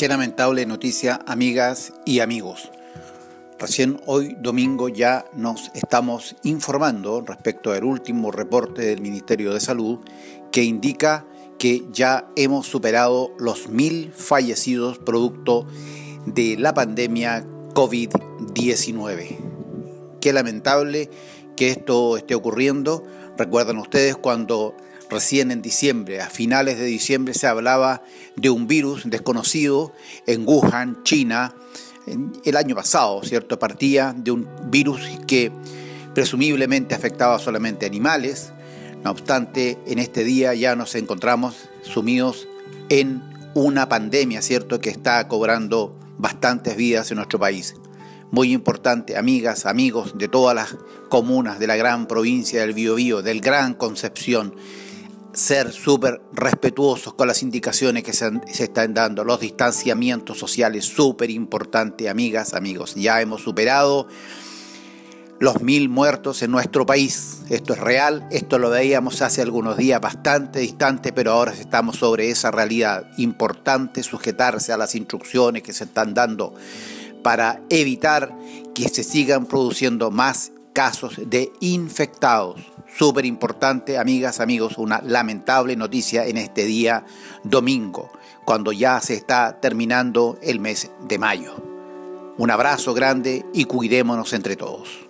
Qué lamentable noticia, amigas y amigos. Recién hoy domingo ya nos estamos informando respecto al último reporte del Ministerio de Salud que indica que ya hemos superado los mil fallecidos producto de la pandemia COVID-19. Qué lamentable que esto esté ocurriendo. Recuerdan ustedes cuando Recién en diciembre, a finales de diciembre, se hablaba de un virus desconocido en Wuhan, China, el año pasado, ¿cierto? Partía de un virus que presumiblemente afectaba solamente animales. No obstante, en este día ya nos encontramos sumidos en una pandemia, ¿cierto?, que está cobrando bastantes vidas en nuestro país. Muy importante, amigas, amigos de todas las comunas de la gran provincia del Biobío, del Gran Concepción, ser súper respetuosos con las indicaciones que se, están dando, los distanciamientos sociales, súper importante, amigas, amigos. Ya hemos superado los mil muertos en nuestro país. Esto es real, esto lo veíamos hace algunos días bastante distante, pero ahora estamos sobre esa realidad. Importante sujetarse a las instrucciones que se están dando para evitar que se sigan produciendo más casos de infectados. Súper importante, amigas, amigos, una lamentable noticia en este día domingo, cuando ya se está terminando el mes de mayo. Un abrazo grande y cuidémonos entre todos.